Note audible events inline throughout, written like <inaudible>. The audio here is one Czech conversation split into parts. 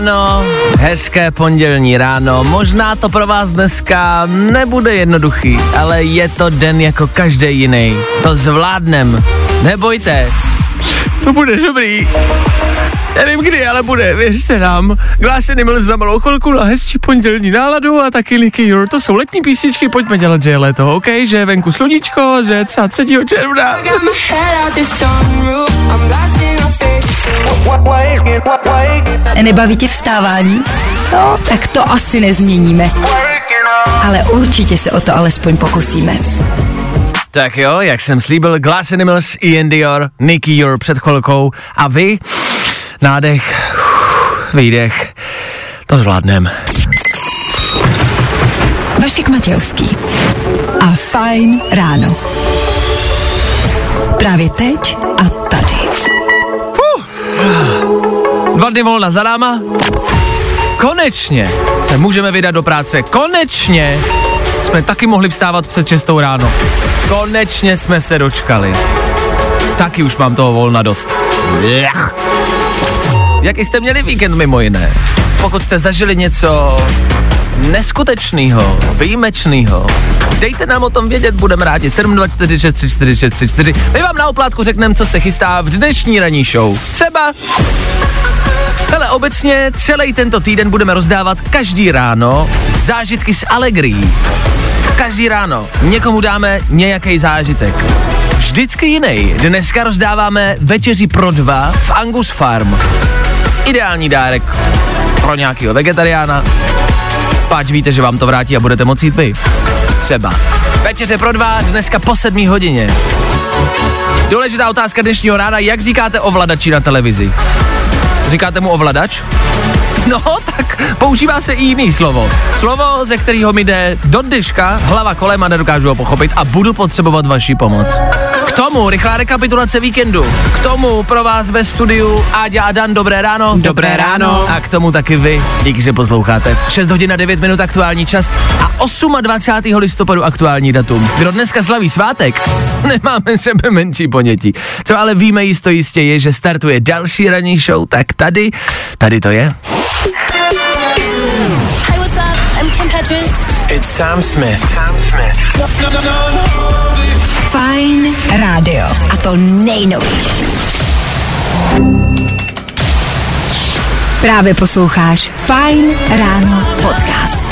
Ano, hezké pondělní ráno. Možná to pro vás dneska nebude jednoduchý, ale je to den jako každý jiný. To zvládnem. Nebojte. To bude dobrý. Nevím kdy, ale bude, věřte nám. Glass Animals za malou chvilku na hezčí pondělní náladu a taky Licky Your. To jsou letní písničky, pojďme dělat, že je léto, OK? Že je venku sluníčko, že je třeba 3. června. Nebaví tě vstávání? No, tak to asi nezměníme. Ale určitě se o to alespoň pokusíme. Tak jo, jak jsem slíbil, Glass Animals, Ian Dior, Nicky Your před chvilkou a vy, nádech, výdech, to zvládnem. Vašek Matějovský a Fajn ráno. Právě teď Dva dny volna za náma. Konečně se můžeme vydat do práce. Konečně jsme taky mohli vstávat před 6 ráno. Konečně jsme se dočkali. Taky už mám toho volna dost. Jach. Jaký jste měli víkend mimo jiné? Pokud jste zažili něco neskutečného, výjimečného, dejte nám o tom vědět, budeme rádi. 724634634. My vám na oplátku řekneme, co se chystá v dnešní ranní show. Třeba Hele, obecně celý tento týden budeme rozdávat každý ráno zážitky s alegrií. Každý ráno někomu dáme nějaký zážitek. Vždycky jiný. Dneska rozdáváme večeři pro dva v Angus Farm. Ideální dárek pro nějakého vegetariána. Páč víte, že vám to vrátí a budete moci jít vy. Třeba. Večeře pro dva dneska po sedmí hodině. Důležitá otázka dnešního rána, jak říkáte ovladači na televizi? Říkáte mu ovladač? No, tak používá se i jiný slovo. Slovo, ze kterého mi jde do dneška, hlava kolem a nedokážu ho pochopit a budu potřebovat vaši pomoc. K tomu rychlá rekapitulace víkendu. K tomu pro vás ve studiu Áďa a Dan, dobré ráno. Dobré ráno. A k tomu taky vy, díky, že posloucháte. 6 hodin a 9 minut aktuální čas a 28. listopadu aktuální datum. Kdo dneska slaví svátek, <laughs> nemáme sebe menší ponětí. Co ale víme jisto jistě je, že startuje další ranní show, tak tady, tady to je. It's Sam Smith. Fajn rádio. A to nejnovější. Právě posloucháš Fajn ráno podcast.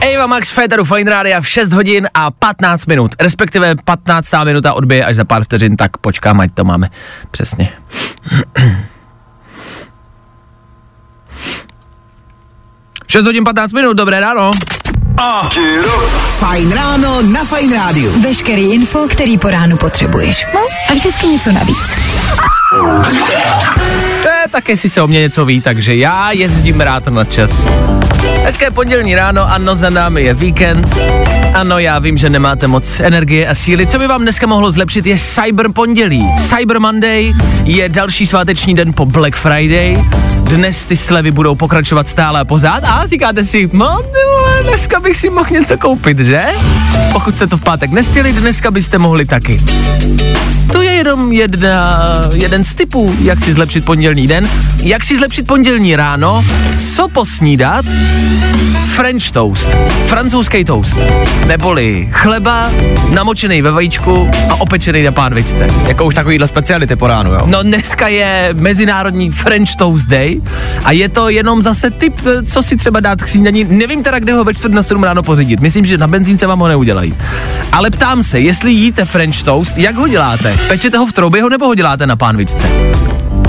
Eva Max Féteru Fine Rádia v 6 hodin a 15 minut, respektive 15. minuta odbije až za pár vteřin, tak počkám, ať to máme přesně. Šest hodin 15 minut, dobré ráno. Fajn ráno na Fajn rádiu. Veškerý info, který po ránu potřebuješ. No a vždycky něco navíc. Eh, také si se o mě něco ví, takže já jezdím rád na čas. Hezké pondělní ráno, ano, za námi je víkend. Ano, já vím, že nemáte moc energie a síly. Co by vám dneska mohlo zlepšit, je Cyber pondělí. Cyber Monday je další sváteční den po Black Friday. Dnes ty slevy budou pokračovat stále a pořád a říkáte si, no, dneska bych si mohl něco koupit, že? Pokud jste to v pátek nestihli, dneska byste mohli taky. To je jenom jedna, jeden z typů, jak si zlepšit pondělní den. Jak si zlepšit pondělní ráno, co posnídat? French toast, francouzský toast, neboli chleba namočený ve vajíčku a opečený na pánvičce. Jako už takovýhle speciality po ránu, jo? No dneska je Mezinárodní French Toast Day a je to jenom zase typ, co si třeba dát k snídaní. Nevím teda, kde ho ve čtvrt na 7 ráno pořídit. Myslím, že na benzínce vám ho neudělají. Ale ptám se, jestli jíte French Toast, jak ho děláte? Pečete ho v troubě nebo ho děláte na pánvičce?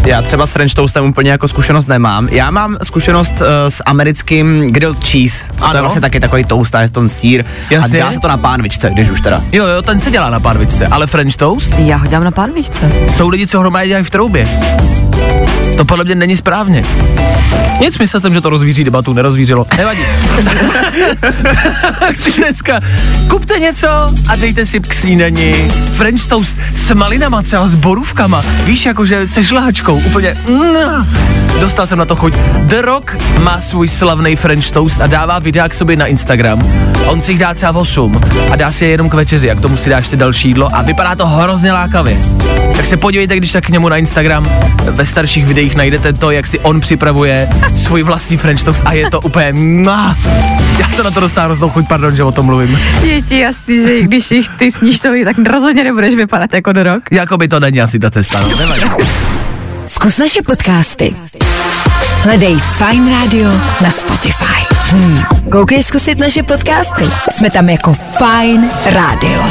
Já třeba s French toastem úplně jako zkušenost nemám. Já mám zkušenost uh, s americkým grilled cheese. Ano. To je vlastně taky takový toast a je v tom sír. Jasně. A dělá se to na pánvičce, když už teda. Jo, jo, ten se dělá na pánvičce, ale French Toast? Já ho dám na pánvičce. Jsou lidi, co hromadí dělají v troubě. To podle mě není správně. Nic, myslel jsem, že to rozvíří debatu, nerozvířilo. Nevadí. Dneska, kupte něco a dejte si k snídani French toast s malinama, třeba s borůvkama. Víš, jakože se žláčkou, úplně. Mm, dostal jsem na to chuť. The Rock má svůj slavný French toast a dává videa k sobě na Instagram. On si jich dá třeba 8 a dá si je jenom k večeři a k tomu si dá ještě další jídlo a vypadá to hrozně lákavě. Tak se podívejte, když tak k němu na Instagram, ve starších videích najdete to, jak si on připravuje svůj vlastní French toast a je to úplně mua. Já se na to dostávám hroznou chuť, pardon, že o tom mluvím. Je ti jasný, že když jich ty sníš to, tak rozhodně nebudeš vypadat jako do rok. Jakoby to není asi ta cesta, no, nevadí. Zkus naše podcasty. Hledej Fine Radio na Spotify. Hmm. Koukej zkusit naše podcasty. Jsme tam jako Fine Radio.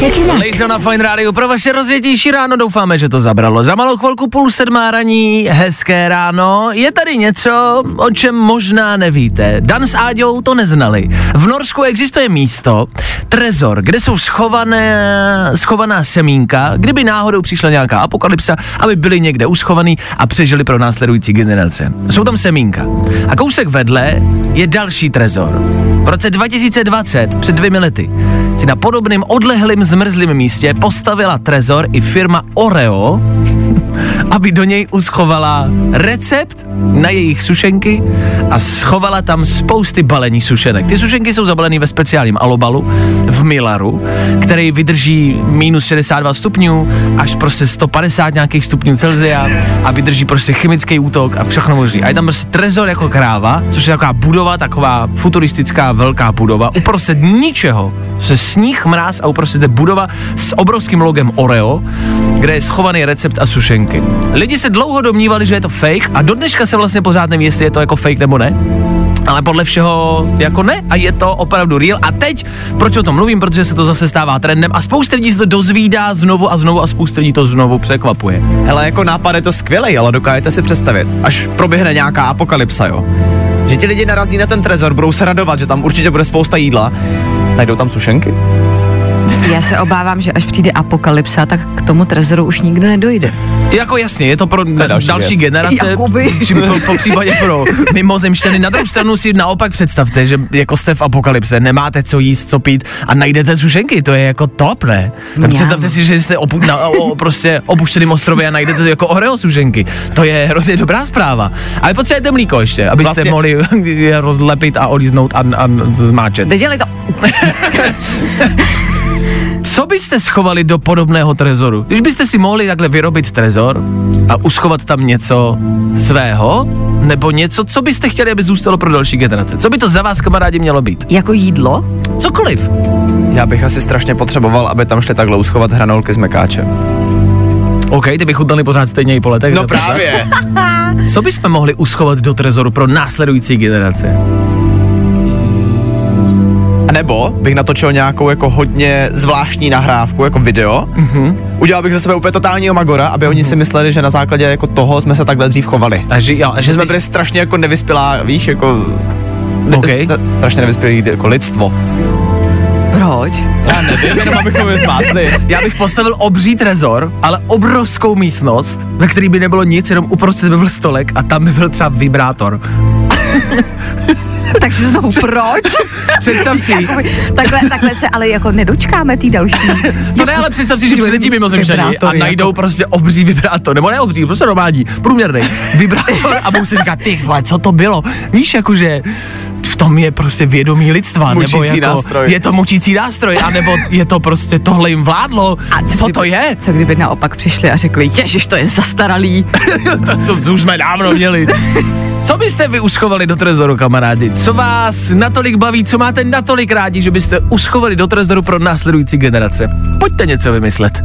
Jak na Fine Radio pro vaše rozjetější ráno, doufáme, že to zabralo. Za malou chvilku půl sedmá raní, hezké ráno, je tady něco, o čem možná nevíte. Dan s Áďou to neznali. V Norsku existuje místo, trezor, kde jsou schované, schovaná semínka, kdyby náhodou přišla nějaká apokalypsa, aby byly někde uschovaný a přežili pro následující generace. Jsou tam semínka. A kousek vedle je další trezor. V roce 2020, před dvěmi lety, si na podobném odlehlém zmrzlém místě postavila trezor i firma Oreo, aby do něj uschovala recept na jejich sušenky a schovala tam spousty balení sušenek. Ty sušenky jsou zabalený ve speciálním alobalu v Milaru, který vydrží minus 62 stupňů až prostě 150 nějakých stupňů Celzia a vydrží prostě chemický útok a všechno možný. A je tam prostě trezor jako kráva, což je taková budova, taková futuristická velká budova, uprostřed ničeho, se sníh, mráz a uprostřed je budova s obrovským logem Oreo, kde je schovaný recept a sušenky. Lidi se dlouho domnívali, že je to fake a do dneška se vlastně pořád neví, jestli je to jako fake nebo ne. Ale podle všeho jako ne a je to opravdu real. A teď, proč o tom mluvím, protože se to zase stává trendem a spousta lidí se to dozvídá znovu a znovu a spousta lidí to znovu překvapuje. Hele, jako nápad je to skvělý, ale dokážete si představit, až proběhne nějaká apokalypsa, jo. Že ti lidi narazí na ten trezor, budou se radovat, že tam určitě bude spousta jídla, najdou tam sušenky. Já se obávám, že až přijde apokalypsa, tak k tomu trezoru už nikdo nedojde. Jako jasně, je to pro je další, další věc. generace, Jakoby. či po, po případě pro mimozemšťany. Na druhou stranu si naopak představte, že jako jste v apokalypse, nemáte co jíst, co pít a najdete sušenky, to je jako top, ne? Tak Já. představte si, že jste opu- na o, prostě opuštěným ostrově a najdete jako Oreo sušenky. To je hrozně dobrá zpráva. Ale potřebujete mlíko ještě, abyste Vlastně- mohli je <laughs> rozlepit a olíznout a, a zmáčet. Nedělej to. <laughs> Co byste schovali do podobného trezoru? Když byste si mohli takhle vyrobit trezor a uschovat tam něco svého, nebo něco, co byste chtěli, aby zůstalo pro další generace? Co by to za vás, kamarádi, mělo být? Jako jídlo? Cokoliv. Já bych asi strašně potřeboval, aby tam šli takhle uschovat hranolky z mekáče. OK, ty by chutnali pořád stejně i po letech. No právě. Co bychom mohli uschovat do trezoru pro následující generace? Nebo bych natočil nějakou jako hodně zvláštní nahrávku, jako video. Mm-hmm. Udělal bych ze sebe úplně totálního magora, aby oni si mysleli, že na základě jako toho jsme se takhle dřív chovali. A že, jo, a Že jsme byli strašně jako nevyspělá, víš, jako... Ne, OK. stra- strašně nevyspělý jako lidstvo. Proč? Já nevím, jenom abychom je zmátli. Já bych postavil obří trezor, ale obrovskou místnost, ve který by nebylo nic, jenom uprostřed by byl stolek a tam by byl třeba vibrátor. <laughs> Takže znovu proč? <laughs> Představ si, Jakoby, takhle, takhle se ale jako nedočkáme tý další. <laughs> To ne, ale představ si, že přiletí mimozemšťani a Vibrátor, najdou jako. prostě obří vibrátor, nebo ne obří, prostě normální, průměrný vibrátor a budou si říkat, ty vole, co to bylo? Víš, jakože v tom je prostě vědomí lidstva, nebo Mučící jako, nástroj. je to mučící nástroj, anebo je to prostě tohle jim vládlo. A co kdyby- to je? Co kdyby naopak přišli a řekli, ježiš, to je zastaralý. to, to, to už jsme dávno měli. Co byste vy uschovali do trezoru, kamarádi? Co vás natolik baví, co máte natolik rádi, že byste uschovali do trezoru pro následující generace? Pojďte něco vymyslet.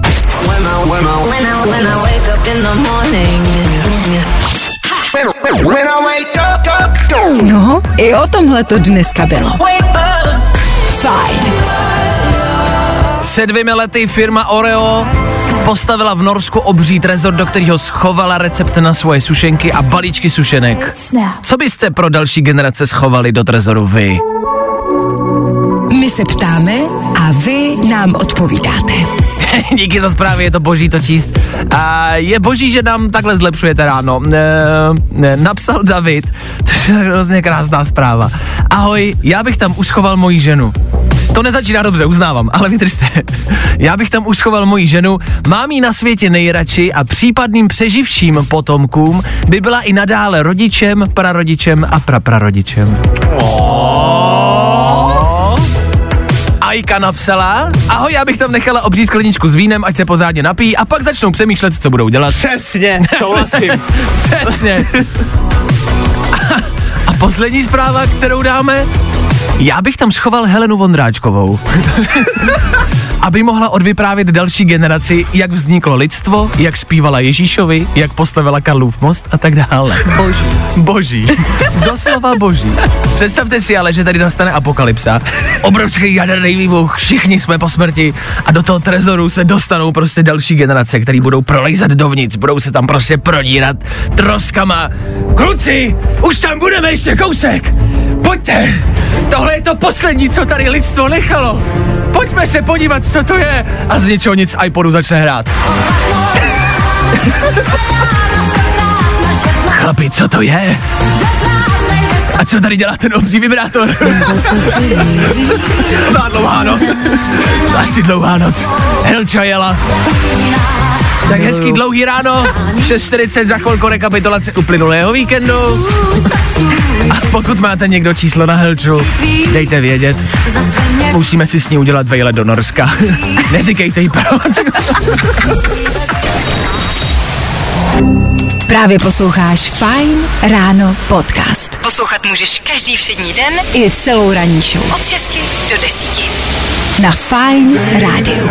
No, i o tomhle to dneska bylo. Fajn. Před dvěmi lety firma Oreo postavila v Norsku obří trezor, do kterého schovala recept na svoje sušenky a balíčky sušenek. Co byste pro další generace schovali do trezoru vy? My se ptáme a vy nám odpovídáte. <laughs> Díky za zprávě, je to boží to číst. A je boží, že nám takhle zlepšujete ráno. E, e, napsal David, což je hrozně krásná zpráva. Ahoj, já bych tam uschoval moji ženu. To nezačíná dobře, uznávám, ale vydržte. Já bych tam uschoval moji ženu, mám jí na světě nejradši a případným přeživším potomkům by byla i nadále rodičem, prarodičem a praprarodičem. Ajka napsala, ahoj, já bych tam nechala obří skleničku s vínem, ať se pořádně napíjí a pak začnou přemýšlet, co budou dělat. Přesně, souhlasím. <laughs> Přesně. A poslední zpráva, kterou dáme, já bych tam schoval Helenu Vondráčkovou. <laughs> Aby mohla odvyprávět další generaci, jak vzniklo lidstvo, jak zpívala Ježíšovi, jak postavila Karlův most a tak dále. Boží. Boží. Doslova boží. Představte si ale, že tady nastane apokalypsa. Obrovský jaderný výbuch, všichni jsme po smrti a do toho trezoru se dostanou prostě další generace, které budou prolejzat dovnitř, budou se tam prostě prodírat troskama. Kluci, už tam budeme ještě kousek. Pojďte, tohle je to poslední, co tady lidstvo nechalo. Pojďme se podívat, co to je. A z ničeho nic iPodu začne hrát. <laughs> Chlapi, co to je? A co tady dělá ten obří vibrátor? <laughs> Má dlouhá noc. Asi dlouhá noc. Helča jela. Tak hezký dlouhý ráno, 6.40 za chvilku rekapitulace uplynulého víkendu. A pokud máte někdo číslo na Helču, dejte vědět. Musíme si s ní udělat vejlet do Norska. <laughs> Neříkejte jí proč. Právě posloucháš Fine Ráno podcast. Poslouchat můžeš každý všední den i celou ranní show. Od 6 do 10. Na Fine Rádiu.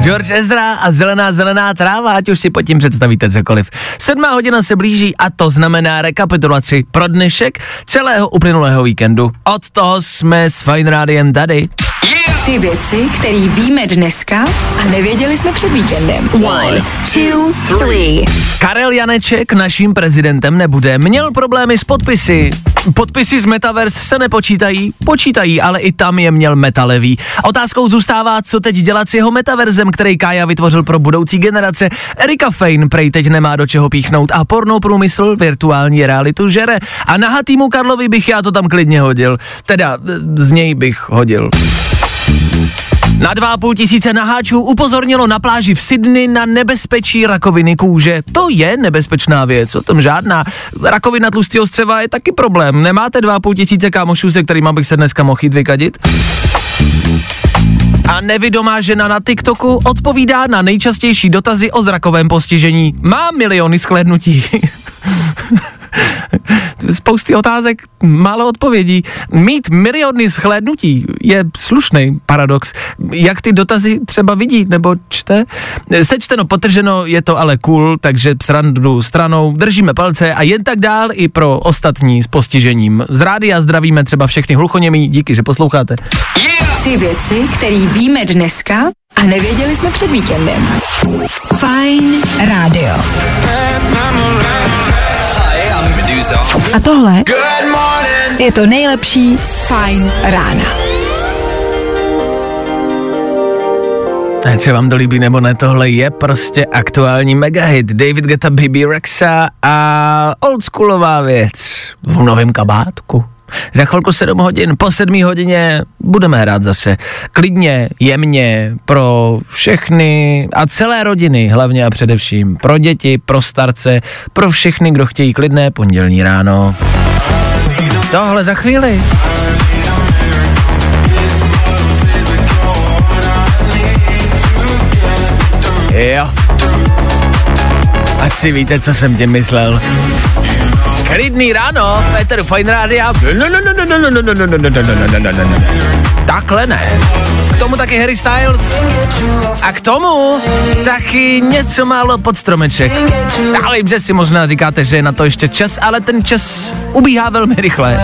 George Ezra a zelená zelená tráva, ať už si pod tím představíte cokoliv. Sedmá hodina se blíží a to znamená rekapitulaci pro dnešek celého uplynulého víkendu. Od toho jsme s Fine Rádiem tady. Tři věci, které víme dneska a nevěděli jsme před víkendem. One, two, three. Karel Janeček naším prezidentem nebude. Měl problémy s podpisy. Podpisy z Metaverse se nepočítají, počítají, ale i tam je měl metalevý. Otázkou zůstává, co teď dělat s jeho metaverzem, který Kája vytvořil pro budoucí generace. Erika Fein prej teď nemá do čeho píchnout a porno průmysl virtuální realitu žere. A na Hatýmu Karlovi bych já to tam klidně hodil. Teda z něj bych hodil. Na 2,5 tisíce naháčů upozornilo na pláži v Sydney na nebezpečí rakoviny kůže. To je nebezpečná věc, o tom žádná. Rakovina tlustého střeva je taky problém. Nemáte 2,5 tisíce kámošů, se kterými bych se dneska mohl jít vykadit? A nevidomá žena na TikToku odpovídá na nejčastější dotazy o zrakovém postižení. Má miliony shlédnutí. <laughs> <laughs> Spousty otázek, málo odpovědí. Mít miliony shlédnutí je slušný paradox. Jak ty dotazy třeba vidí nebo čte? Sečteno, potrženo, je to ale cool, takže srandu stranou, držíme palce a jen tak dál i pro ostatní s postižením. Z rádia zdravíme třeba všechny hluchoněmí, díky, že posloucháte. Tři věci, které víme dneska a nevěděli jsme před víkendem. Fine Radio. A tohle je to nejlepší z Fine rána. Ať se vám to líbí nebo ne, tohle je prostě aktuální megahit. David Guetta, Baby Rexa a oldschoolová věc v novém kabátku. Za chvilku 7 hodin, po 7 hodině budeme hrát zase. Klidně, jemně, pro všechny a celé rodiny, hlavně a především pro děti, pro starce, pro všechny, kdo chtějí klidné pondělní ráno. Tohle za chvíli. Jo. Asi víte, co jsem tím myslel. Klidný ráno, Petr Fajn Rádia. Takhle ne. K tomu taky Harry Styles. A k tomu taky něco málo pod stromeček. Já vím, že si možná říkáte, že je na to ještě čas, ale ten čas ubíhá velmi rychle.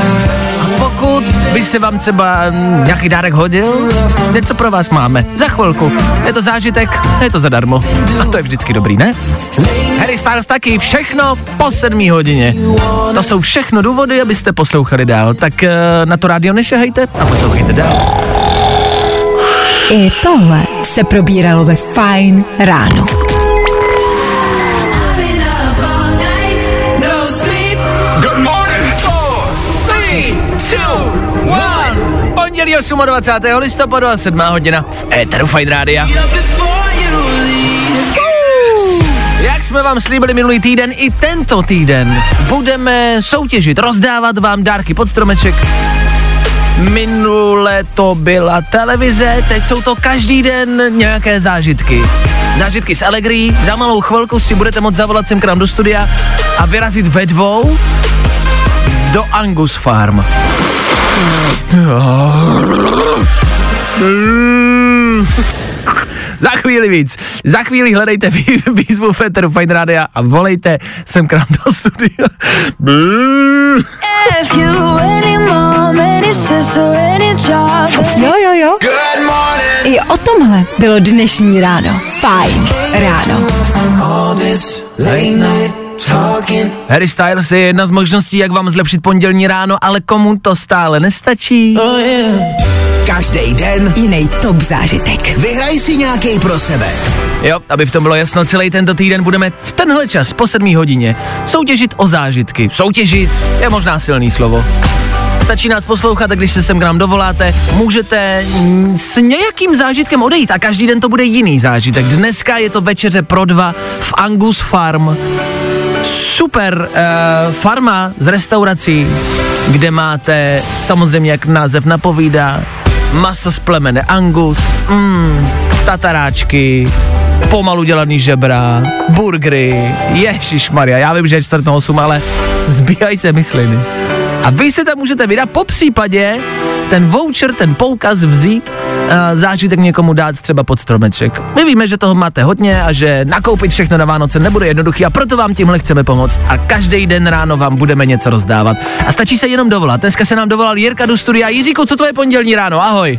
A pokud by se vám třeba nějaký dárek hodil, něco pro vás máme. Za chvilku. Je to zážitek, je to zadarmo. A to je vždycky dobrý, ne? Harry Styles taky, všechno po sedmí hodině. To jsou všechno důvody, abyste poslouchali dál. Tak uh, na to rádio nešahejte a poslouchejte dál. I tohle se probíralo ve Fine ráno. Pondělí 28. listopadu a 7. hodina v Éteru Fine Rádia. Jsme vám slíbili minulý týden, i tento týden budeme soutěžit, rozdávat vám dárky pod stromeček. Minule to byla televize, teď jsou to každý den nějaké zážitky. Zážitky s Allegri, za malou chvilku si budete moct zavolat sem k nám do studia a vyrazit ve dvou do Angus Farm. Za chvíli víc. Za chvíli hledejte vý- <laughs> výzvu Feteru Fine Rádia a volejte sem k nám do studia. Jo, jo, jo. Good morning. I o tomhle bylo dnešní ráno. Fajn ráno. Harry Styles je jedna z možností, jak vám zlepšit pondělní ráno, ale komu to stále nestačí? Oh yeah. Každý den Jiný top zážitek. vyhraj si nějaký pro sebe. Jo, aby v tom bylo jasno, celý tento týden budeme v tenhle čas po 7 hodině soutěžit o zážitky. Soutěžit je možná silný slovo. Stačí nás poslouchat a když se sem k nám dovoláte, můžete s nějakým zážitkem odejít a každý den to bude jiný zážitek. Dneska je to večeře pro dva v Angus Farm. Super uh, farma z restaurací, kde máte samozřejmě, jak název napovídá, maso z plemene Angus, mm, tataráčky, pomalu dělaný žebra, burgery, Ježíš Maria, já vím, že je čtvrt na osm, ale zbíhají se mysliny. A vy se tam můžete vydat, po případě ten voucher, ten poukaz vzít, zážitek někomu dát třeba pod stromeček. My víme, že toho máte hodně a že nakoupit všechno na Vánoce nebude jednoduchý a proto vám tímhle chceme pomoct a každý den ráno vám budeme něco rozdávat. A stačí se jenom dovolat. Dneska se nám dovolal Jirka do studia. Jiříku, co tvoje pondělní ráno? Ahoj.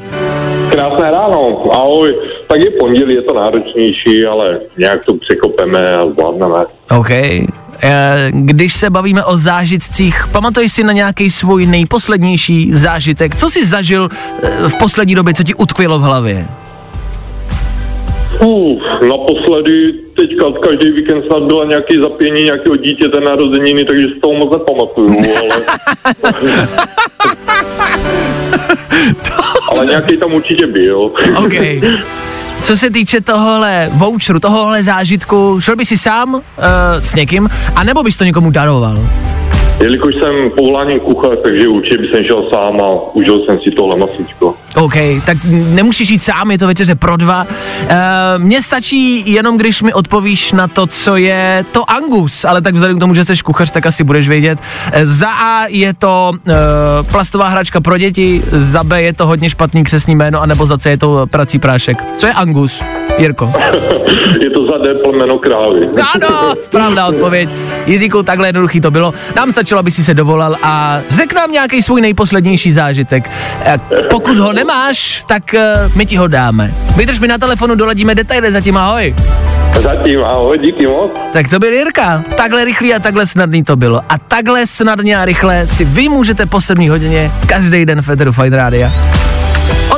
Krásné ráno, ahoj. Tak je pondělí, je to náročnější, ale nějak to překopeme a zvládneme. OK. Eh, Když se bavíme o zážitcích, pamatuješ si na nějaký svůj nejposlednější zážitek? Co jsi zažil eh, v poslední době, co ti utkvělo v hlavě? Uf, naposledy teďka každý víkend snad byla nějaký zapění nějakého dítěte narozeniny, takže si toho moc nepamatuju, ale... <laughs> ale nějaký tam určitě byl. OK. Co se týče tohohle voucheru, tohohle zážitku, šel by si sám uh, s někým, anebo bys to někomu daroval? Jelikož jsem povoláním kuchař, takže určitě bych šel sám a užil jsem si tohle masíčko. OK, tak nemusíš jít sám, je to večeře pro dva. Uh, Mně stačí jenom, když mi odpovíš na to, co je to Angus, ale tak vzhledem k tomu, že jsi kuchař, tak asi budeš vědět. Eh, Za A je to uh, plastová hračka pro děti, za B je to hodně špatný křesní jméno, anebo za C je to prací prášek. Co je Angus, Jirko? <laughs> je to za D plemeno krávy. Ano, správná odpověď. Jiříku, takhle jednoduchý to bylo. Nám stačilo, aby si se dovolal a řekl nám nějaký svůj nejposlednější zážitek. Pokud ho nemáš, tak eh, my ti ho dáme. Vydrž mi na telefonu, doladíme detaily, zatím ahoj. Zatím ahoj, díky moc. Tak to byl Jirka. Takhle rychlý a takhle snadný to bylo. A takhle snadně a rychle si vy můžete po 7 hodině každý den Federu Fine Rádia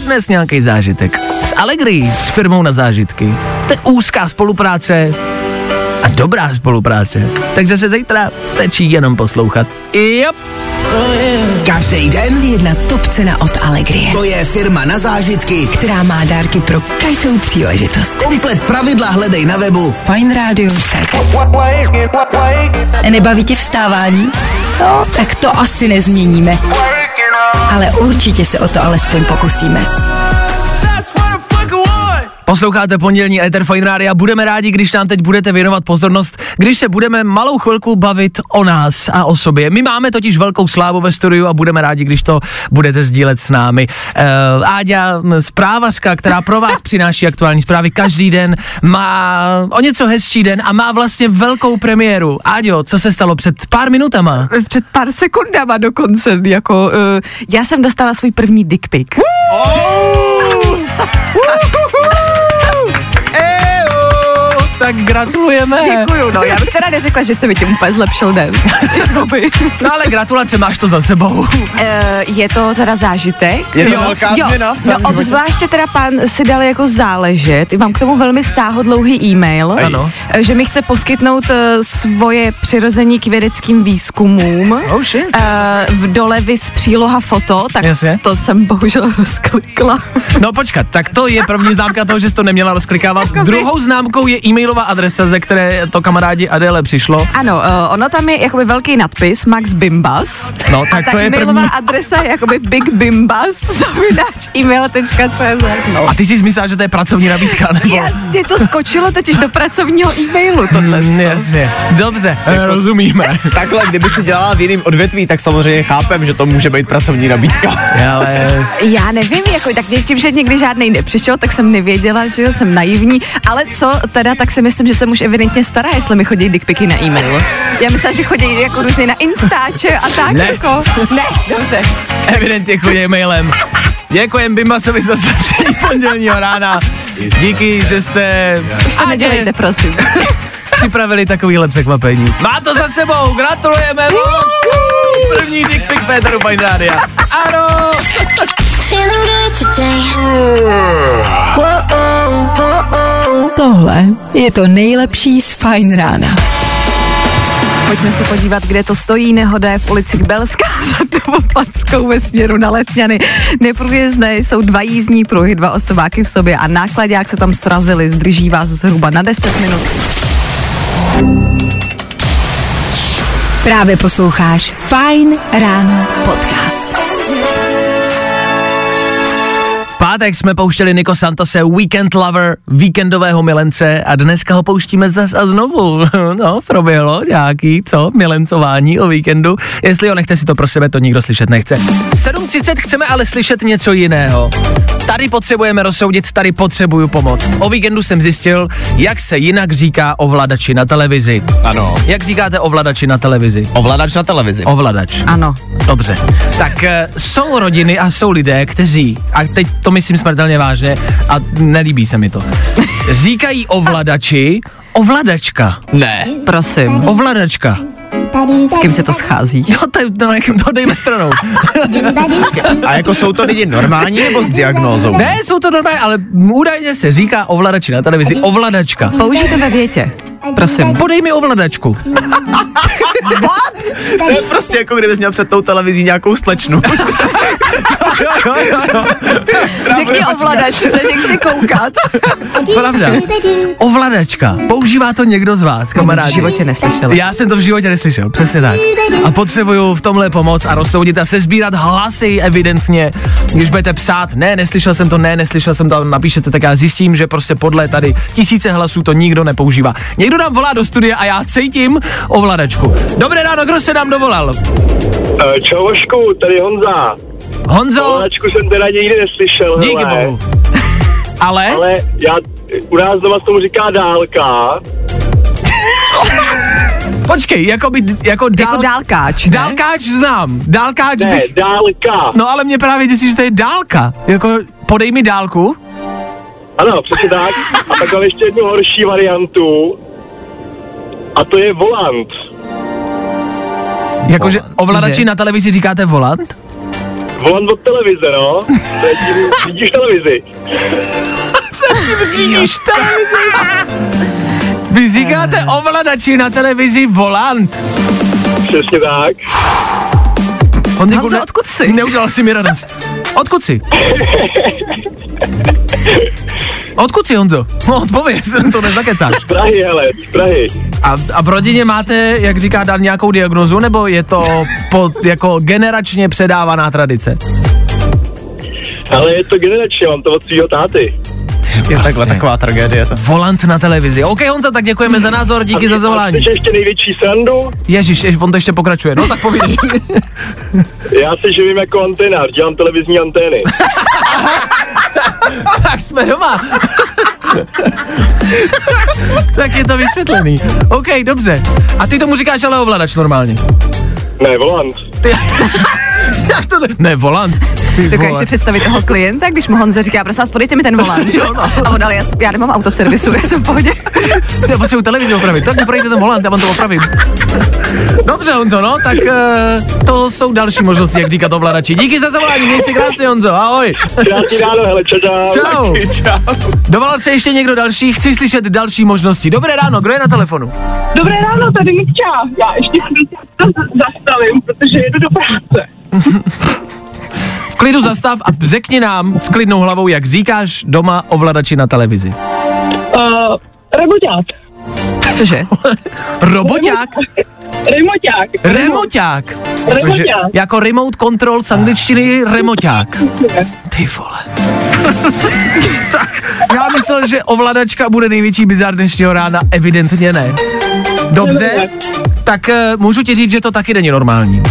odnes nějaký zážitek. S Allegri, s firmou na zážitky. To je úzká spolupráce a dobrá spolupráce. Takže se zítra stačí jenom poslouchat. Jo. Každý den Jedna top cena od Allegrie, to je firma na zážitky. která má dárky pro každou příležitost. Komplet pravidla hledej na webu. Fine Radio. Nebaví tě vstávání? No, tak to asi nezměníme. Ale určitě se o to alespoň pokusíme. Posloucháte pondělní Ether Fine Rádia. Budeme rádi, když nám teď budete věnovat pozornost, když se budeme malou chvilku bavit o nás a o sobě. My máme totiž velkou slávu ve studiu a budeme rádi, když to budete sdílet s námi. Uh, Áďa, zprávařka, která pro vás přináší aktuální zprávy každý den, má o něco hezčí den a má vlastně velkou premiéru. Áďo, co se stalo před pár minutama? Před pár sekundama dokonce, jako, uh, já jsem dostala svůj první dick pic. To <laughs> tak gratulujeme. Děkuju, no. Já bych teda neřekla, že se mi tím úplně zlepšil den. <laughs> No ale gratulace, máš to za sebou. Eh, je to teda zážitek. Je to Jo, velká jo, změna v No obzvláště teda pán si dal jako záležet. Mám k tomu velmi sáhodlouhý e-mail, Ano. eh, že mi chce poskytnout eh, svoje přirození k vědeckým výzkumům. Oh shit. Eh, v dole vys příloha foto, tak Jasně. to jsem bohužel <laughs> rozklikla. No počkat, tak to je první známka toho, že jsi to neměla rozklikávat. Druhou známkou je e-mailová adresa, ze které to kamarádi Adele přišlo. Ano, uh, ono tam je jakoby velký nadpis Max Bimbas. No, a tak ta to je e-mailová první. adresa je jakoby bigbimbas zavináč e-mail.cz no. A ty jsi myslela, že to je pracovní nabídka, nebo? Já, mě to skočilo totiž do pracovního e-mailu tohle. Mm, jasně. Dobře, eh, rozumíme. <laughs> Takhle, kdyby si dělala v jiném odvětví, tak samozřejmě chápem, že to může být pracovní nabídka. <laughs> Ale Já nevím, jako tak tím, že někdy žádný nepřišel, tak jsem nevěděla, že jo, jsem naivní, ale co teda, tak si myslím, že se už evidentně stará, jestli mi chodí dickpiky na e-mail. Já myslím, že chodí jako různě na Instače a tak Ne. jako. Ne, dobře. evidentně chodí mailem. Děkujem Bimbasovi za zlepšení pondělního rána. Díky, že jste Už to nedělejte, prosím. <laughs> připravili takovýhle překvapení. Má to za sebou, gratulujeme moc! První dick pic Féteru Fine Rádia. Ano! Feeling good today. Tohle je to nejlepší z Fine rána. Pojďme se podívat, kde to stojí. Nehoda je v ulici Belská <laughs> za Novopadskou ve směru na Letňany. Neprůjezdné jsou dva jízdní pruhy, dva osobáky v sobě a nákladák se tam srazili. Zdrží vás zhruba na 10 minut. Právě posloucháš Fine ráno podcast. Pátek jsme pouštěli Niko Santose Weekend Lover, víkendového milence a dneska ho pouštíme zas a znovu. <laughs> No, proběhlo nějaký, co, milencování o víkendu. Jestli ho nechte si to pro sebe, to nikdo slyšet nechce. 7.30 chceme ale slyšet něco jiného. Tady potřebujeme rozsoudit, tady potřebuju pomoc. O víkendu jsem zjistil, jak se jinak říká ovladači na televizi. Ano. Jak říkáte ovladači na televizi? Ovladač na televizi. Ovladač. Ano. Dobře. Tak e, jsou rodiny a jsou lidé, kteří, a teď to myslím smrtelně vážně a nelíbí se mi to, říkají ovladači ovladačka. Ne. Prosím. Ovladačka. S kým se to schází? Jo, <laughs> to, to, to dejme stranou. A jako jsou to lidi normální nebo s diagnózou? ne, jsou to normální, ale údajně se říká ovladači na televizi ovladačka. Použijte ve větě. Prosím. Podej mi ovladačku. <laughs> To je prostě jako kdybys měl před tou televizí nějakou slečnu. Řekni ovladačce, že chci koukat. Pravda. Ovladačka. Používá to někdo z vás, V kamarádi? životě neslyšela. Já jsem to v životě neslyšel, přesně tak. A potřebuju v tomhle pomoc a rozsoudit a sezbírat hlasy evidentně. Když budete psát, ne, neslyšel jsem to, ne, neslyšel jsem to, napíšete, tak já zjistím, že prostě podle tady tisíce hlasů to nikdo nepoužívá. Někdo nám volá do studia a já cítím ovladačku. Dobré ráno, kdo se nám dovolal? Eh, Čau Vašku, tady Honza. Honzo, Ovladačku jsem teda nikdy neslyšel, díky hele. bohu. <laughs> Ale, Ale já, u nás doma se tomu říká dálka. <laughs> počkej, jako by, jako, dál, Jako dálkáč, ne? Dálkáč znám, dálkáč Ne, bych, dálka. no ale mě právě myslíš, že to je dálka. Jako, podej mi dálku. Ano, přesně tak. A pak mám ještě jednu horší variantu. A to je volant. Jakože ovladači na televizi říkáte volant? Volant od televize, no. <laughs> To je tím, vidíš televizi. Vidíš televizi? Vy říkáte ovladači na televizi volant. Přesně tak. Honziku, Honzo, odkud jsi? Neudělal si mi radost. Odkud jsi? <laughs> Odkud jsi, Honzo? No, odpověz, to nezakecáš. Z Prahy, hele, z Prahy. A, a v rodině máte, jak říká Dan, nějakou diagnozu, nebo je to pod, jako generačně předávaná tradice? Ale je to generačně, mám to od svého táty. Je takhle taková tragédie. To. Volant na televizi. OK, Honza, tak děkujeme za názor, díky A za zavolání. Chceš ještě největší srandu? Ježíš, jež, on to ještě pokračuje. No tak povídej. Já se živím jako antenář, dělám televizní antény. <laughs> <laughs> tak jsme doma. <laughs> tak je to vysvětlený. OK, dobře. A ty tomu říkáš ale ovladač normálně. Ne, volant. Ty, <laughs> jak to se... Ne, volant. Dokážeš vole. si představit toho klienta, když mu Honza říká, prosím vás, podejte mi ten volant. no. A on, ale já, já nemám auto v servisu, já jsem v pohodě. <laughs> Já potřebuji televizi opravit, tak mi ten volant, já vám to opravím. Dobře, Honzo, no, tak uh, to jsou další možnosti, jak říkat ovladači. Díky za zavolání, měj si krásně, Honzo, ahoj. Krásný ráno, hele, čau, čau. Čau. Dovolal se ještě někdo další? Chci slyšet další možnosti. Dobré ráno, kdo je na telefonu? Dobré ráno, tady Mikča. Já ještě chvíli to zastavím, protože jedu do práce. <laughs> V klidu zastav a řekni nám s klidnou hlavou, jak říkáš doma ovladači na televizi. Uh, remoťák. Cože? Roboťák? Remoťák. Remoťák. Remoťák. Jako remote control z angličtiny remoťák. Ty vole. <laughs> tak, já myslel, že ovladačka bude největší bizar dnešního rána, evidentně ne. Dobře, tak uh, můžu ti říct, že to taky není normální.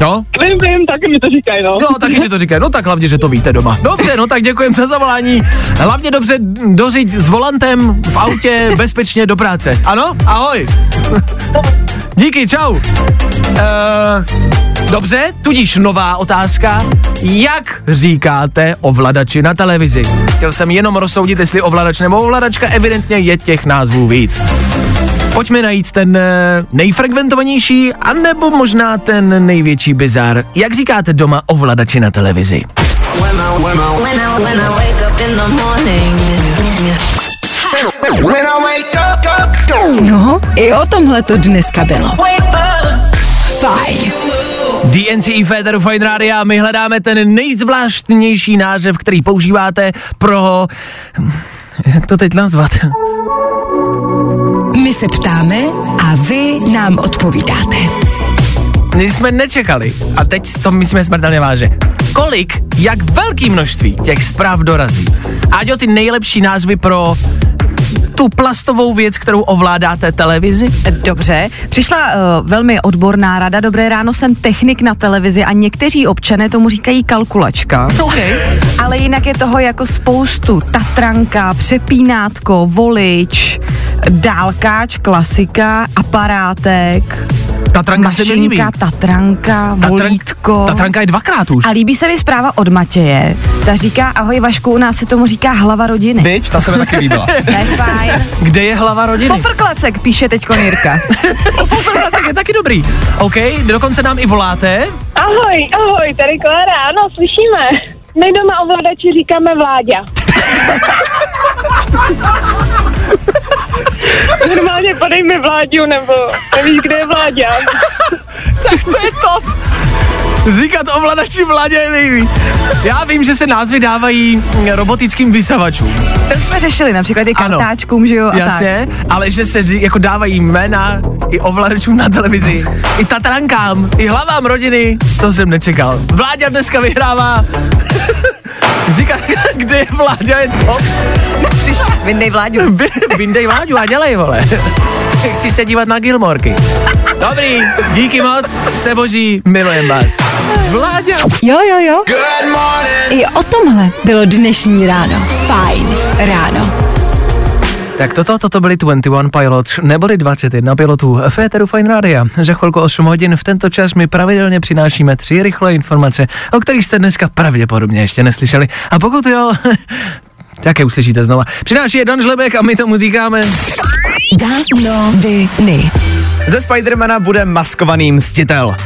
No, Vím, vím, taky mi to říkají, no. no, taky mi to říkají, no tak hlavně, že to víte doma. Dobře, no tak děkujem za zavolání. Hlavně dobře dořiď s volantem v autě bezpečně do práce. Ano? Ahoj. Díky, čau. Uh, dobře, tudíž nová otázka. Jak říkáte ovladači na televizi? Chtěl jsem jenom rozsoudit, jestli ovladač nebo ovladačka, evidentně je těch názvů víc. Pojďme najít ten eh, nejfrekventovanější, anebo možná ten největší bizar. Jak říkáte doma ovladači na televizi? When I, when I, when I No, i o tomhle to dneska bylo. Fajn. DNC Féteru Fine Radio my hledáme ten nejzvláštnější název, který používáte pro... Jak to teď nazvat? My se ptáme a vy nám odpovídáte. My jsme nečekali a teď to myslíme smrtelně váže. Kolik, jak velký množství těch zpráv dorazí? Ať o ty nejlepší názvy pro tu plastovou věc, kterou ovládáte televizi? Dobře, přišla uh, velmi odborná rada. Dobré ráno, jsem technik na televizi a někteří občané tomu říkají kalkulačka. Okay. Ale jinak je toho jako spoustu. Tatranka, přepínátko, volič, dálkáč, klasika, aparátek, Tatranka se mi líbí. tatranka, volítko. Tatranka je dvakrát už. A líbí se mi zpráva od Matěje. Ta říká, ahoj Vašku, u nás se tomu říká hlava rodiny. Byť, ta se mi taky líbila. <laughs> Je. Kde je hlava rodiny? Pofrklacek, píše teď Jirka. <laughs> tak je taky dobrý. OK, dokonce nám i voláte. Ahoj, ahoj, tady Klára, ano, slyšíme. My doma ovladači říkáme Vláďa. <laughs> Normálně podej mi Vláďu, nebo nevíš, kde je Vláďa. Tak to je top. Říkat ovladači vládě je nejvíc. Já vím, že se názvy dávají robotickým vysavačům. To jsme řešili například i Ano. kartáčkům, že jo, a tak. Jasně, ale že se ří, jako dávají jména i ovladačům na televizi, i tatrankám, i hlavám rodiny, to jsem nečekal. Vláďa dneska vyhrává. <laughs> Říká, kde je Vláďa, je top. Když vyndej Vláďu. <laughs> Vyndej Vláďu a dělej, vole. <laughs> Chci se dívat na Gilmorky. Dobrý, díky moc, jste boží, milujem vás. Vláďa. Jo, jo, jo. Good morning. I o tomhle bylo dnešní ráno. Fajn ráno. Tak toto, toto byli 21 Pilots, neboli 21 pilotů Féteru Fine Radio. Za chvilku 8 hodin v tento čas my pravidelně přinášíme tři rychlé informace, o kterých jste dneska pravděpodobně ještě neslyšeli. A pokud jo, <laughs> tak je uslyšíte znova. Přináší je Dan Žlebek a my tomu říkáme... Danoviny. Ze Spidermana bude maskovaný mstitel.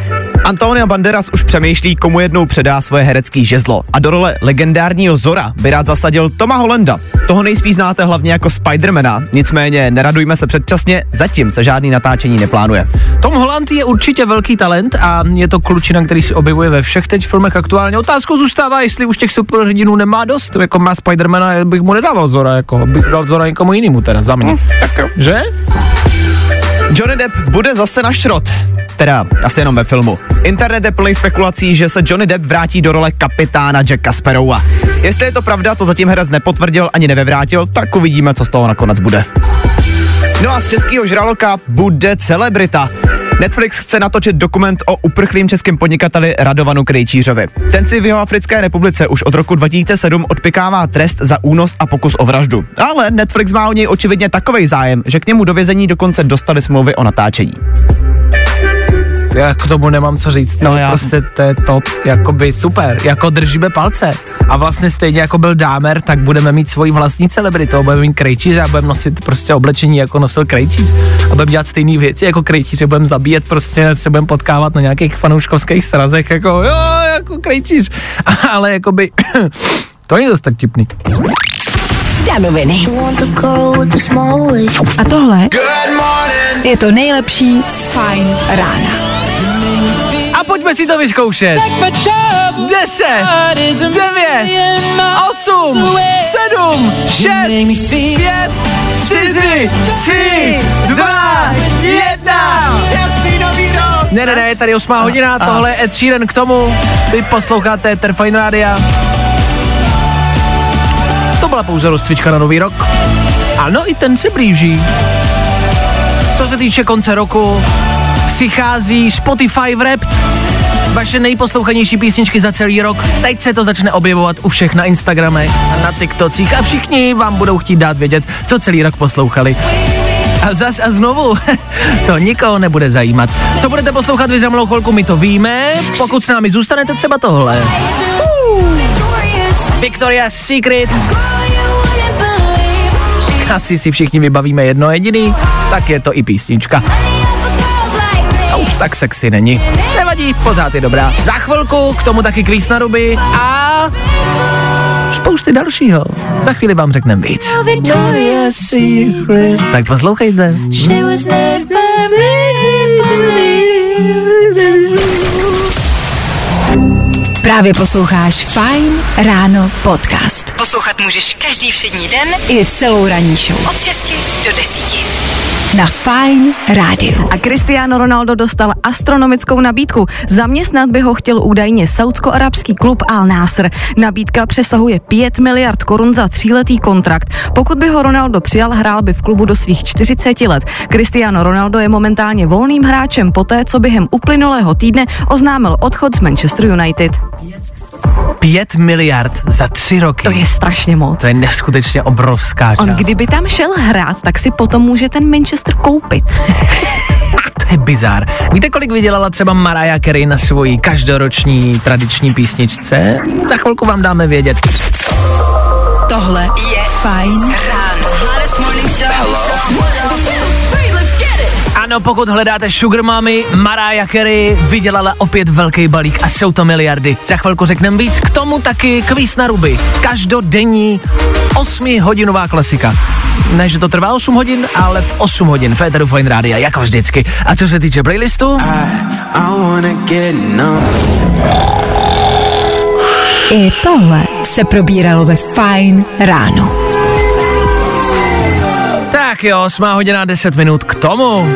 Antonio Banderas už přemýšlí, komu jednou předá svoje herecký žezlo. A do role legendárního Zora by rád zasadil Toma Hollanda. Toho nejspíš znáte hlavně jako Spidermana, nicméně neradujme se předčasně, zatím se žádný natáčení neplánuje. Tom Holland je určitě velký talent a je to klučina, který se objevuje ve všech teď filmech aktuálně. Otázkou zůstává, jestli už těch superhrdinů nemá dost. Jako má Spidermana, bych mu nedával Zora, jako bych dal Zora někomu jinému teda za mě. Že? Johnny Depp bude zase na šrot. Teda asi jenom ve filmu. Internet je plný spekulací, že se Johnny Depp vrátí do role kapitána Jacka Sparrowa. Jestli je to pravda, to zatím herec nepotvrdil ani nevyvrátil, tak uvidíme, co z toho nakonec bude. No a z českého žraloka bude celebrita. Netflix chce natočit dokument o uprchlým českém podnikateli Radovanu Krejčířovi. Ten si v jeho Africké republice už od roku 2007 odpikává trest za únos a pokus o vraždu. Ale Netflix má o něj očividně takový zájem, že k němu do vězení dokonce dostali smlouvy o natáčení. Já k tomu nemám co říct. No No já-. Prostě to je top, jakoby super, jako držíme palce. A vlastně stejně jako byl Dámer, tak budeme mít svoji vlastní celebritu, budeme mít krejčíře a budeme nosit prostě oblečení, jako nosil krejčíř. A budeme dělat stejné věci jako krejčíř, budeme zabíjet, prostě se budeme potkávat na nějakých fanouškovských srazech, jako jo, jako krejčíř. <laughs> Ale jakoby, <coughs> to není zase tak tipný. Danoviny. A tohle je to nejlepší z Fine rána. A pojďme si to vyzkoušet. 10, 9, 8, 7, 6, 5, 4, 3, 2, 1. Ne, ne, ne, je tady 8 hodina, tohle je Ed Sheeran k tomu. Vy posloucháte Terfine Rádia. To byla pouze rozcvička na nový rok. Ano, i ten se blíží. Co se týče konce roku, přichází Spotify Wrapped, vaše nejposlouchanější písničky za celý rok. Teď se to začne objevovat u všech na Instagramech a na TikTocích a všichni vám budou chtít dát vědět, co celý rok poslouchali. A zas a znovu, <laughs> to nikoho nebude zajímat. Co budete poslouchat vy za malou chvilku, my to víme. Pokud s námi zůstanete, třeba tohle. Victoria's Secret, asi si všichni vybavíme jedno jediný, tak je to i písnička. Tak sexy není. Nevadí, pořád je dobrá. Za chvilku k tomu taky kvíz na ruby a spousty dalšího. Za chvíli vám řekneme víc. Tak poslouchejte. Právě posloucháš Fine Ráno podcast. Poslouchat můžeš každý všední den i celou ranní show. Od 6 do 10. Na Fine Rádiu. A Cristiano Ronaldo dostal astronomickou nabídku. Zaměstnat by ho chtěl údajně saudsko-arabský klub Al Nasr. Nabídka přesahuje 5 miliard korun za tříletý kontrakt. Pokud by ho Ronaldo přijal, hrál by v klubu do svých 40 let. Cristiano Ronaldo je momentálně volným hráčem poté, co během uplynulého týdne oznámil odchod z Manchester United. 5 miliard za tři roky. To je strašně moc. to je neskutečně obrovská část. On kdyby tam šel hrát, tak si potom může ten Manchester koupit. <laughs> To je bizár. Víte, kolik vydělala třeba Mariah Carey na svojí každoroční tradiční písničce? Za chvilku vám dáme vědět. Tohle je Fine Ráno. Ano, pokud hledáte Sugar Mommy, Mariah Carey vydělala opět velký balík a jsou to miliardy. Za chvilku řekneme víc, k tomu taky kvíz na ruby. Každodenní 8-hodinová klasika. Ne, že to trvá 8 hodin, ale v 8 hodin v Eteru Fine Rádia, jako vždycky. A co se týče playlistu, I wanna get numb. I tohle se probíralo ve Fine Ráno. Tak jo, 8 hodina 10 minut k tomu.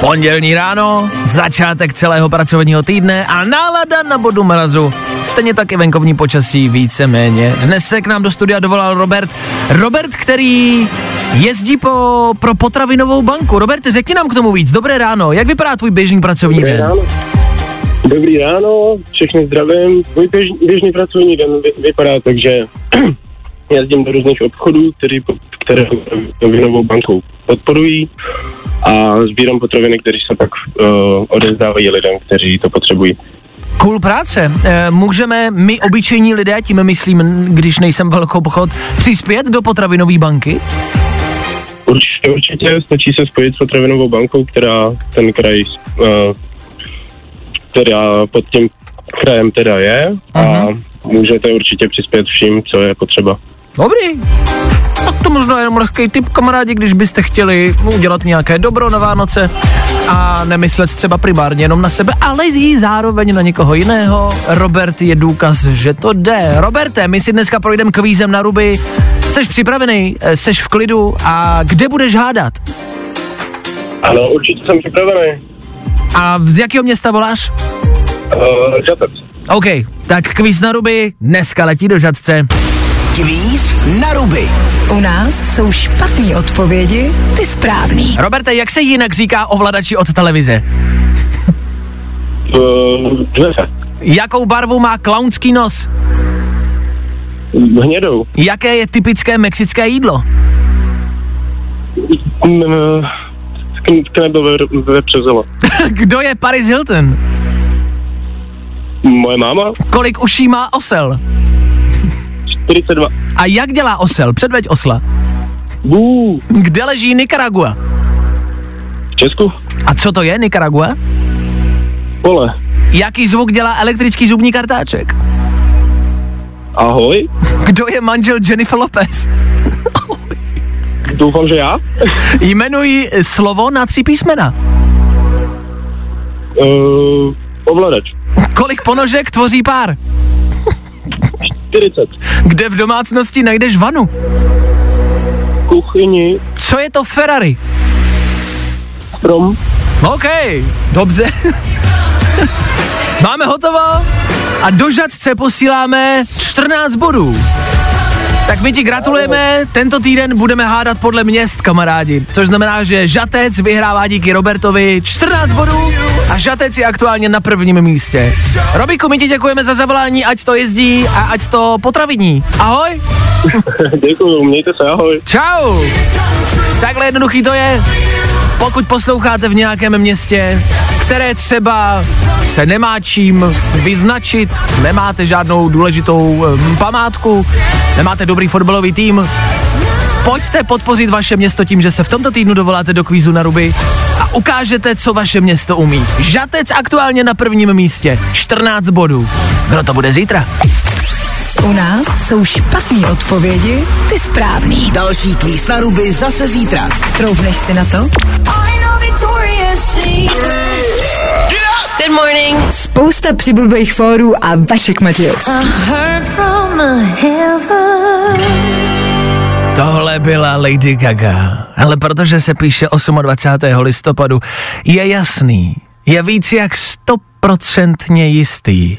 Pondělní ráno, začátek celého pracovního týdne a nálada na bodu mrazu. Stejně taky venkovní počasí víceméně. Dnes se k nám do studia dovolal Robert. Robert, který jezdí po, pro potravinovou banku. Robert, řekni nám k tomu víc. Dobré ráno, jak vypadá tvůj běžný pracovní Dobré den? ráno. Dobrý ráno, všechny zdravím. Můj běž, běžný pracovní den vy, vypadá tak, že <clears throat> jezdím do různých obchodů, který, které potravinovou bankou podporují a sbírám potraviny, které se pak uh, odezdávají lidem, kteří to potřebují. Cool práce. E, můžeme my, obyčejní lidé, tím myslím, když nejsem velkou pochod, přispět do potravinové banky? Určitě, určitě stačí se spojit s potravinovou bankou, která ten kraj, uh, která pod tím krajem teda je a můžete určitě přispět vším, co je potřeba. Dobrý. Tak to možná jenom lehký tip, kamarádi, když byste chtěli udělat nějaké dobro na Vánoce a nemyslet třeba primárně jenom na sebe, ale i zároveň na někoho jiného. Robert je důkaz, že to jde. Roberte, my si dneska projdeme kvízem na ruby. Seš připravený, eh, seš v klidu a kde budeš hádat? Ano, určitě jsem připravený. A z jakého města voláš? Uh, Žatec. OK, tak kvíz na ruby dneska letí do Žadce. Kvíz na ruby. U nás jsou špatné odpovědi, ty správný. Roberte, jak se jinak říká ovladači od televize? Uh, dveře. Jakou barvu má klaunský nos? Hnědou. Jaké je typické mexické jídlo? Mm, Přezele. <laughs> Kdo je Paris Hilton? Moje máma? Kolik uší má osel? 42. A jak dělá osel? Předveď osla. Bů, Kde leží Nicaragua? v Česku? A co to je Nicaragua? Pole. Jaký zvuk dělá elektrický zubní kartáček? Ahoj. Kdo je manžel Jennifer Lopez? Doufám, že já. Jmenují slovo na tři písmena. Uh, ovladač. Kolik ponožek tvoří pár? <laughs> 40. Kde v domácnosti najdeš vanu? Kuchyni. Co je to Ferrari? Strom. OK, dobře. <laughs> Máme hotovo a do žadce posíláme 14 bodů. Tak my ti gratulujeme, tento týden budeme hádat podle měst, kamarádi. Což znamená, že Žatec vyhrává díky Robertovi 14 bodů a Žatec je aktuálně na prvním místě. Robiku, my ti děkujeme za zavolání, ať to jezdí a ať to potraviní. Ahoj, <laughs> Děkuju, mějte se, ahoj. čau. Takhle jednoduchý to je. Pokud posloucháte v nějakém městě, které třeba se nemá čím vyznačit, nemáte žádnou důležitou památku, nemáte dobrý fotbalový tým, pojďte podpořit vaše město tím, že se v tomto týdnu dovoláte do kvízu na ruby a ukážete, co vaše město umí. Žatec aktuálně na prvním místě, 14 bodů. Kdo to bude zítra? U nás jsou špatné odpovědi, ty správný. Další kvíz na ruby zase zítra. Troufneš si na to? Good morning. Spousta přibulbých fórů a Vašek Matějovský. Tohle byla Lady Gaga, ale protože se píše 28. listopadu, je jasný, je víc jak stoprocentně jistý,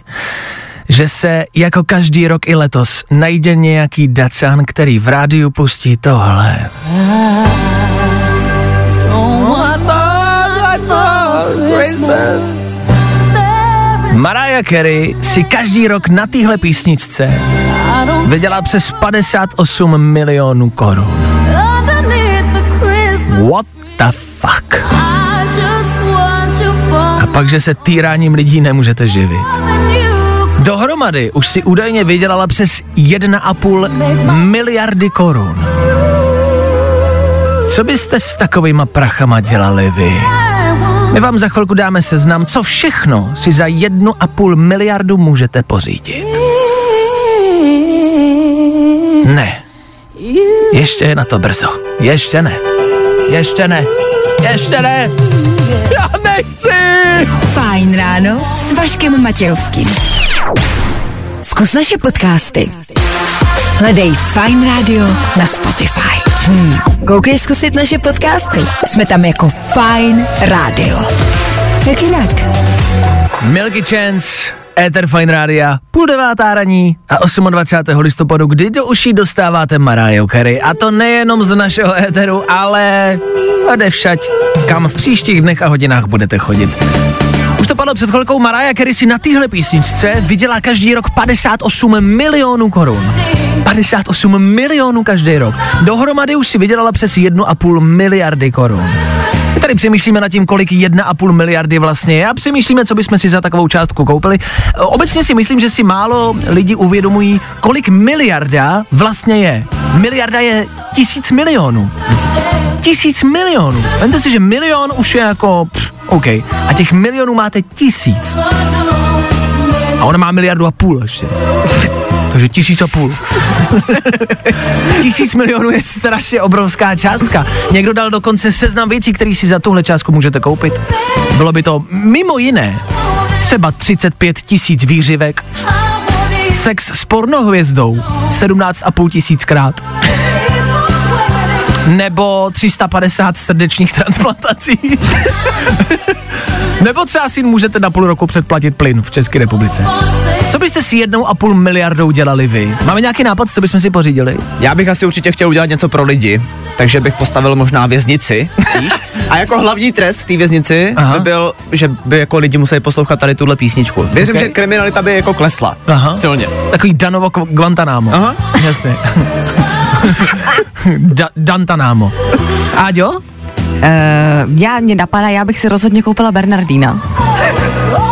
že se jako každý rok i letos najde nějaký dacan, který v rádiu pustí tohle. Mariah Carey si každý rok na téhle písničce vydělá přes 58 milionů korun. What the fuck? A pak, že se týráním lidí nemůžete živit. Dohromady už si údajně vydělala přes 1,5 miliardy korun. Co byste s takovýma prachama dělali vy? My vám za chvilku dáme seznam, co všechno si za 1,5 miliardu můžete pořídit. Ne. Ještě je na to brzo. Ještě ne. Ještě ne. Ještě ne. Já nechci. Fajn ráno s Vaškem Matějovským. Zkus naše podcasty. Hledej Fajn Radio na Spotify. Hmm. Koukej zkusit naše podcasty. Jsme tam jako Fajn Radio. Jak jinak? Milky Chance, Ether Fine Rádia, půl devátá raní a 28. listopadu, kdy do uší dostáváte Mariah Carey. A to nejenom z našeho éteru, ale odevšať, kam v příštích dnech a hodinách budete chodit. To padlo před chvilkou, Mariah Carey si na téhle písničce vydělá každý rok 58 milionů korun. 58 milionů každý rok. Dohromady už si vydělala přes 1,5 miliardy korun. Tady přemýšlíme nad tím, kolik 1,5 miliardy vlastně je a přemýšlíme, co bychom si za takovou částku koupili. Obecně si myslím, že si málo lidi uvědomují, kolik miliarda vlastně je. Miliarda je tisíc milionů. Tisíc milionů. Vemte si, že milion už je jako, pff, OK. A těch milionů máte tisíc. A ona má miliardu a půl ještě. Takže tisíc a půl. <laughs> Tisíc milionů je strašně obrovská částka. Někdo dal dokonce seznam věcí, které si za tuhle částku můžete koupit. Bylo by to mimo jiné třeba 35 tisíc výřivek, sex s pornohvězdou 17,5 tisíckrát, nebo 350 srdečních transplantací. <laughs> nebo třeba si můžete na půl roku předplatit plyn v České republice. Co byste si jednou a půl miliardou dělali vy? Máme nějaký nápad, co bychom si pořídili? Já bych asi určitě chtěl udělat něco pro lidi, takže bych postavil možná věznici. A jako hlavní trest v té věznici Aha. by byl, že by jako lidi museli poslouchat tady tuhle písničku. Věřím, Ok. že kriminalita by jako klesla. Aha. Silně. Takový Danovo Gu- Guantanamo. Aha. Jasně. <laughs> <laughs> da, Dantanamo. Áďo? já mě napadá, já bych si rozhodně koupila Bernardína.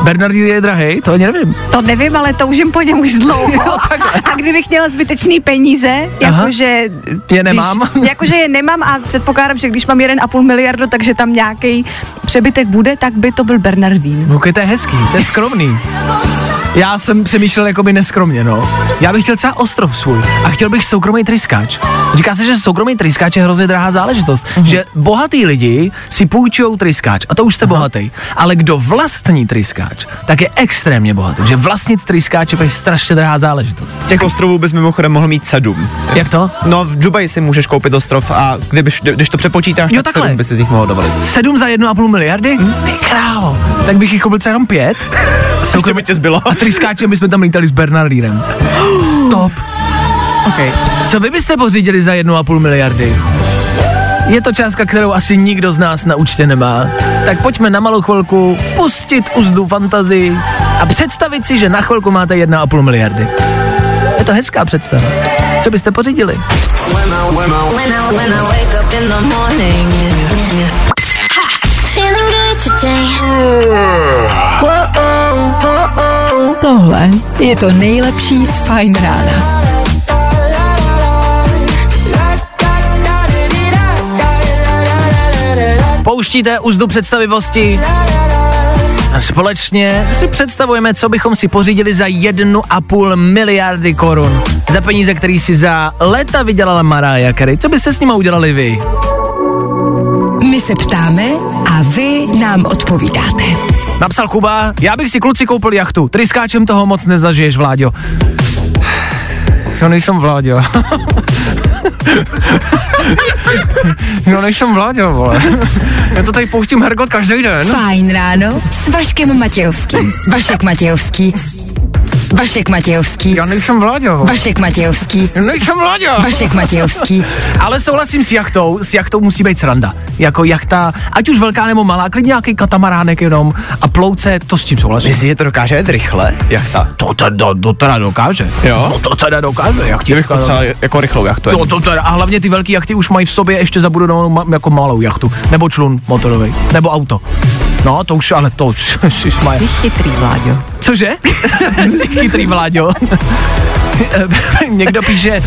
Bernardín je drahý, to ani nevím. To nevím, ale toužím po něm už dlouho. <laughs> a kdybych měla zbytečný peníze, jakože... Je nemám. Když, <laughs> jakože je nemám a předpokládám, že když mám 1,5 miliardu, takže tam nějaký přebytek bude, tak by to byl Bernardín. No, to je hezký, to je skromný. Já jsem přemýšlel jako by neskromně, no. Já bych chtěl třeba ostrov svůj a chtěl bych soukromý tryskáč. Říká se, že soukromý tryskáč je hrozně drahá záležitost, mm-hmm. že bohatý lidi si půjčují tryskáč a to už jste bohatý. Ale kdo vlastní tryskáč, tak je extrémně bohatý. Že vlastnit tryskáč je strašně drahá záležitost. Těch ostrovů bys mimochodem mohl mít sedm. Jak to? No, v Dubaji si můžeš koupit ostrov a kdybyš, když to přepočítáš, Jo, tak takhle. sedm by si z nich mohl dovolit. Sedm za jednu a půl miliardy? Ty krávo. Tak bych jich koupil třeba jenom pět. <laughs> Ještě by tě zbylo. A tryskáčem bychom tam lítali s Bernardínem. Top. Okay. Co vy byste pořídili za jednu a půl miliardy? Je to částka, kterou asi nikdo z nás na účtě nemá. Tak pojďme na malou chvilku pustit uzdu fantazii a představit si, že na chvilku máte jedna a půl miliardy. Je to hezká představa. Co byste pořídili? When Tohle je to nejlepší z Fajn rána. Pouštíte uzdu představivosti a společně si představujeme, co bychom si pořídili za jednu a půl miliardy korun. Za peníze, který si za léta vydělala Mariah Carey. Co byste s nimi udělali vy? My se ptáme a vy nám odpovídáte. Napsal Kuba, já bych si kluci koupil jachtu. Tryskáčem toho moc nezažiješ, Vláďo. Jo, <sighs> nejsem Vláďo. jo, <laughs> nejsem Vláďo, vole. <laughs> Já to tady pouštím hergot každý den. Fajn ráno s Vaškem Matějovským. Vašek Matějovský. Vašek Matějovský. Já nejsem Vláďo. Vašek Matějovský. Já nejsem Vláďo. Vašek Matějovský. Ale souhlasím s jachtou, s jachtou musí být sranda. Jako jachta, ať už velká nebo malá, klidně nějaký katamaránek jenom a plouce, to s tím souhlasím. Myslíš, že to dokáže jet rychle, jachta? To teda, to teda dokáže. Jo? No to teda dokáže, Kdybych jachtička. potřeboval jako rychlou jachtu. No to teda, a hlavně ty velké jachty už mají v sobě ještě zabudovanou ma, jako malou jachtu. Nebo člun motorový. Nebo auto. No, to už, ale to už. <laughs> Ty chytrý, Vláďo. Cože? <laughs> Jsi chytrý, Vláďo. <laughs> Někdo píše,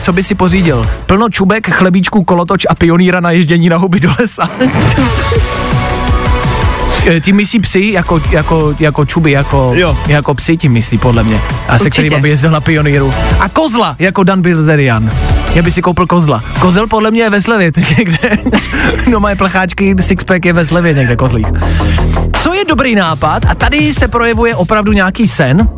co by si pořídil? Plno čubek, chlebíčků, kolotoč a pionýra na ježdění na huby do lesa. <laughs> Eh, Tím myslí psy jako, jako, jako čuby, jako, Jo. jako psy tím myslí podle mě. A se kterým by jezdil na pioníru. A kozla, jako Dan Bilzerian. Já by si koupil kozla. Kozel podle mě je ve slevě teď někde. <laughs> no moje plecháčky, sixpack je ve slevě někde kozlík. Co je dobrý nápad, a tady se projevuje opravdu nějaký sen,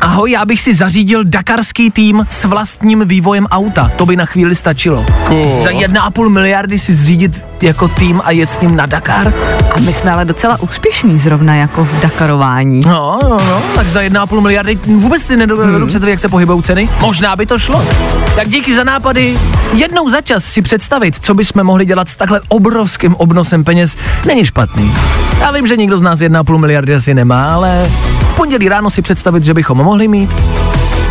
Ahoj, já bych si zařídil dakarský tým s vlastním vývojem auta. To by na chvíli stačilo. Cool. Za jedna a půl miliardy si zřídit jako tým a jet s ním na Dakar? A my jsme ale docela úspěšní zrovna jako v Dakarování. No, no, no, tak za 1,5 miliardy vůbec si nedovedu hmm. představit, jak se pohybují ceny. Možná by to šlo. Tak díky za nápady. Jednou za čas si představit, co bychom mohli dělat s takhle obrovským obnosem peněz, není špatný. Já vím, že nikdo z nás 1,5 miliardy asi nemá, ale v pondělí ráno si představit, že bychom mohli mít,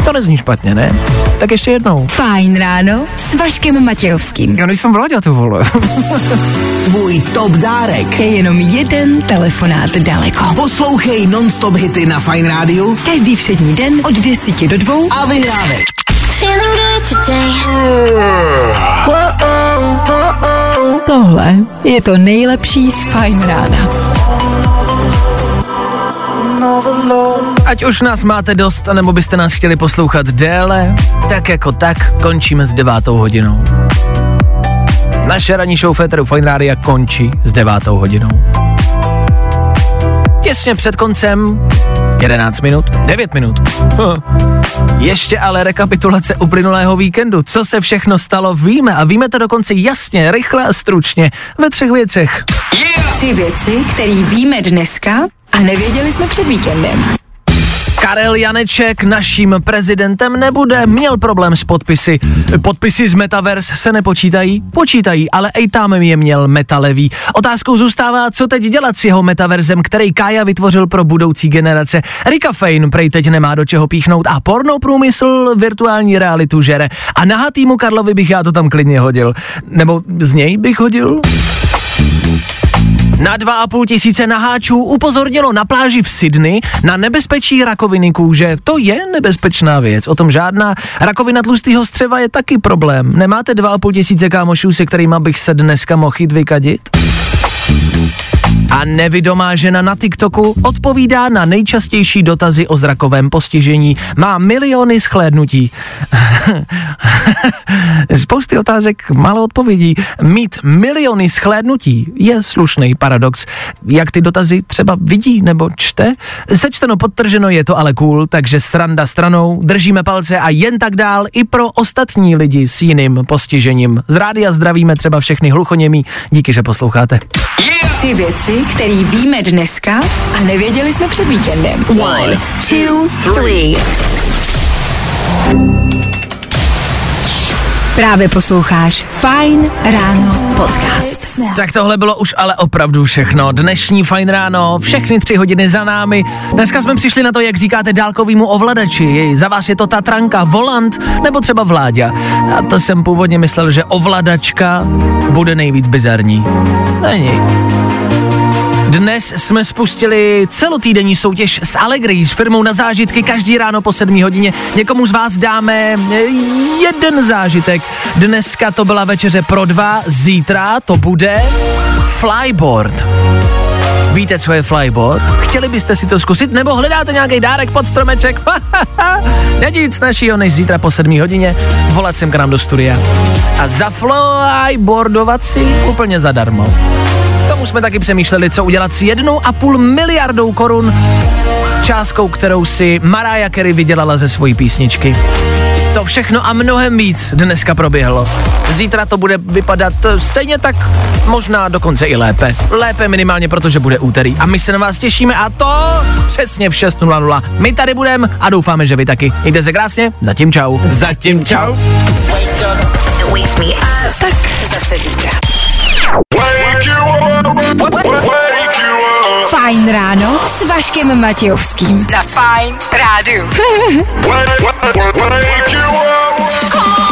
to nezní špatně, ne? Tak ještě jednou. Fajn ráno s Vaškem Matějovským. Já nejsem vládě, ty vole. <laughs> Tvůj top dárek. Je jenom jeden telefonát daleko. Poslouchej non-stop hity na Fine Radio Každý všední den od 10 do 2 a vyhrávej. Oh. Tohle je to nejlepší z Fajn rána. Ať už nás máte dost, anebo byste nás chtěli poslouchat déle, tak jako tak končíme s devátou hodinou. Naše ranní show Féteru Fine Rádia končí s devátou hodinou. Těsně před koncem 11 minut, 9 minut. Ještě ale rekapitulace uplynulého víkendu. Co se všechno stalo, víme a víme to dokonce jasně, rychle a stručně ve třech věcech. Tři věci, které víme dneska a nevěděli jsme před víkendem. Karel Janeček naším prezidentem nebude, měl problém s podpisy. Podpisy z Metaverse se nepočítají? Počítají, ale i tam je měl metalevý. Otázkou zůstává, co teď dělat s jeho metaverzem, který Kája vytvořil pro budoucí generace. Rika Fane prej teď nemá do čeho píchnout a porno průmysl virtuální realitu žere. A nahatýmu Karlovi bych já to tam klidně hodil. Nebo z něj bych hodil? Na 2,5 tisíce naháčů upozornilo na pláži v Sydney na nebezpečí rakoviny kůže. To je nebezpečná věc, o tom žádná. Rakovina tlustého střeva je taky problém. Nemáte 2,5 tisíce kámošů, se kterými bych se dneska mohl jít vykadit? A nevidomá žena na TikToku odpovídá na nejčastější dotazy o zrakovém postižení. Má miliony schlédnutí. <laughs> Spousty otázek, málo odpovědí. Mít miliony schlédnutí je slušný paradox. Jak ty dotazy třeba vidí nebo čte? Sečteno podtrženo je to ale cool, takže stranda stranou, držíme palce a jen tak dál i pro ostatní lidi s jiným postižením. Z rádia zdravíme třeba všechny hluchoněmí. Díky, že posloucháte. Tři věci, které víme dneska a nevěděli jsme před víkendem. One, two, three. Právě posloucháš Fine Ráno podcast. Tak tohle bylo už ale opravdu všechno. Dnešní fajn ráno, všechny tři hodiny za námi. Dneska jsme přišli na to, jak říkáte dálkovýmu ovladači. Za vás je to Tatranka, volant nebo třeba vláďa. A to jsem původně myslel, že ovladačka bude nejvíc bizarní. Není. Dnes jsme spustili celotýdenní soutěž s Allegri s firmou na zážitky každý ráno po 7 hodině. Někomu z vás dáme eh, jeden zážitek. Dneska to byla večeře pro dva, zítra to bude flyboard. Víte, co je flyboard? Chtěli byste si to zkusit? Nebo hledáte nějaký dárek pod stromeček? <laughs> Nic našího než zítra po 7 hodině volat sem k nám do studia. A za flyboardovat si úplně zadarmo. Tomu jsme taky přemýšleli, co udělat s jednou a půl miliardou korun s částkou, kterou si Mariah Carey vydělala ze svojí písničky. To všechno a mnohem víc dneska proběhlo. Zítra to bude vypadat stejně tak, možná dokonce i lépe. Lépe minimálně, protože bude úterý. A my se na vás těšíme a to přesně v 6.00. My tady budeme a doufáme, že vy taky. Mějte se krásně, zatím čau. Zatím čau. Tak zase zítra. Fajn ráno s Vaškem Matějovským. Na Fajn rádu. Wake you up.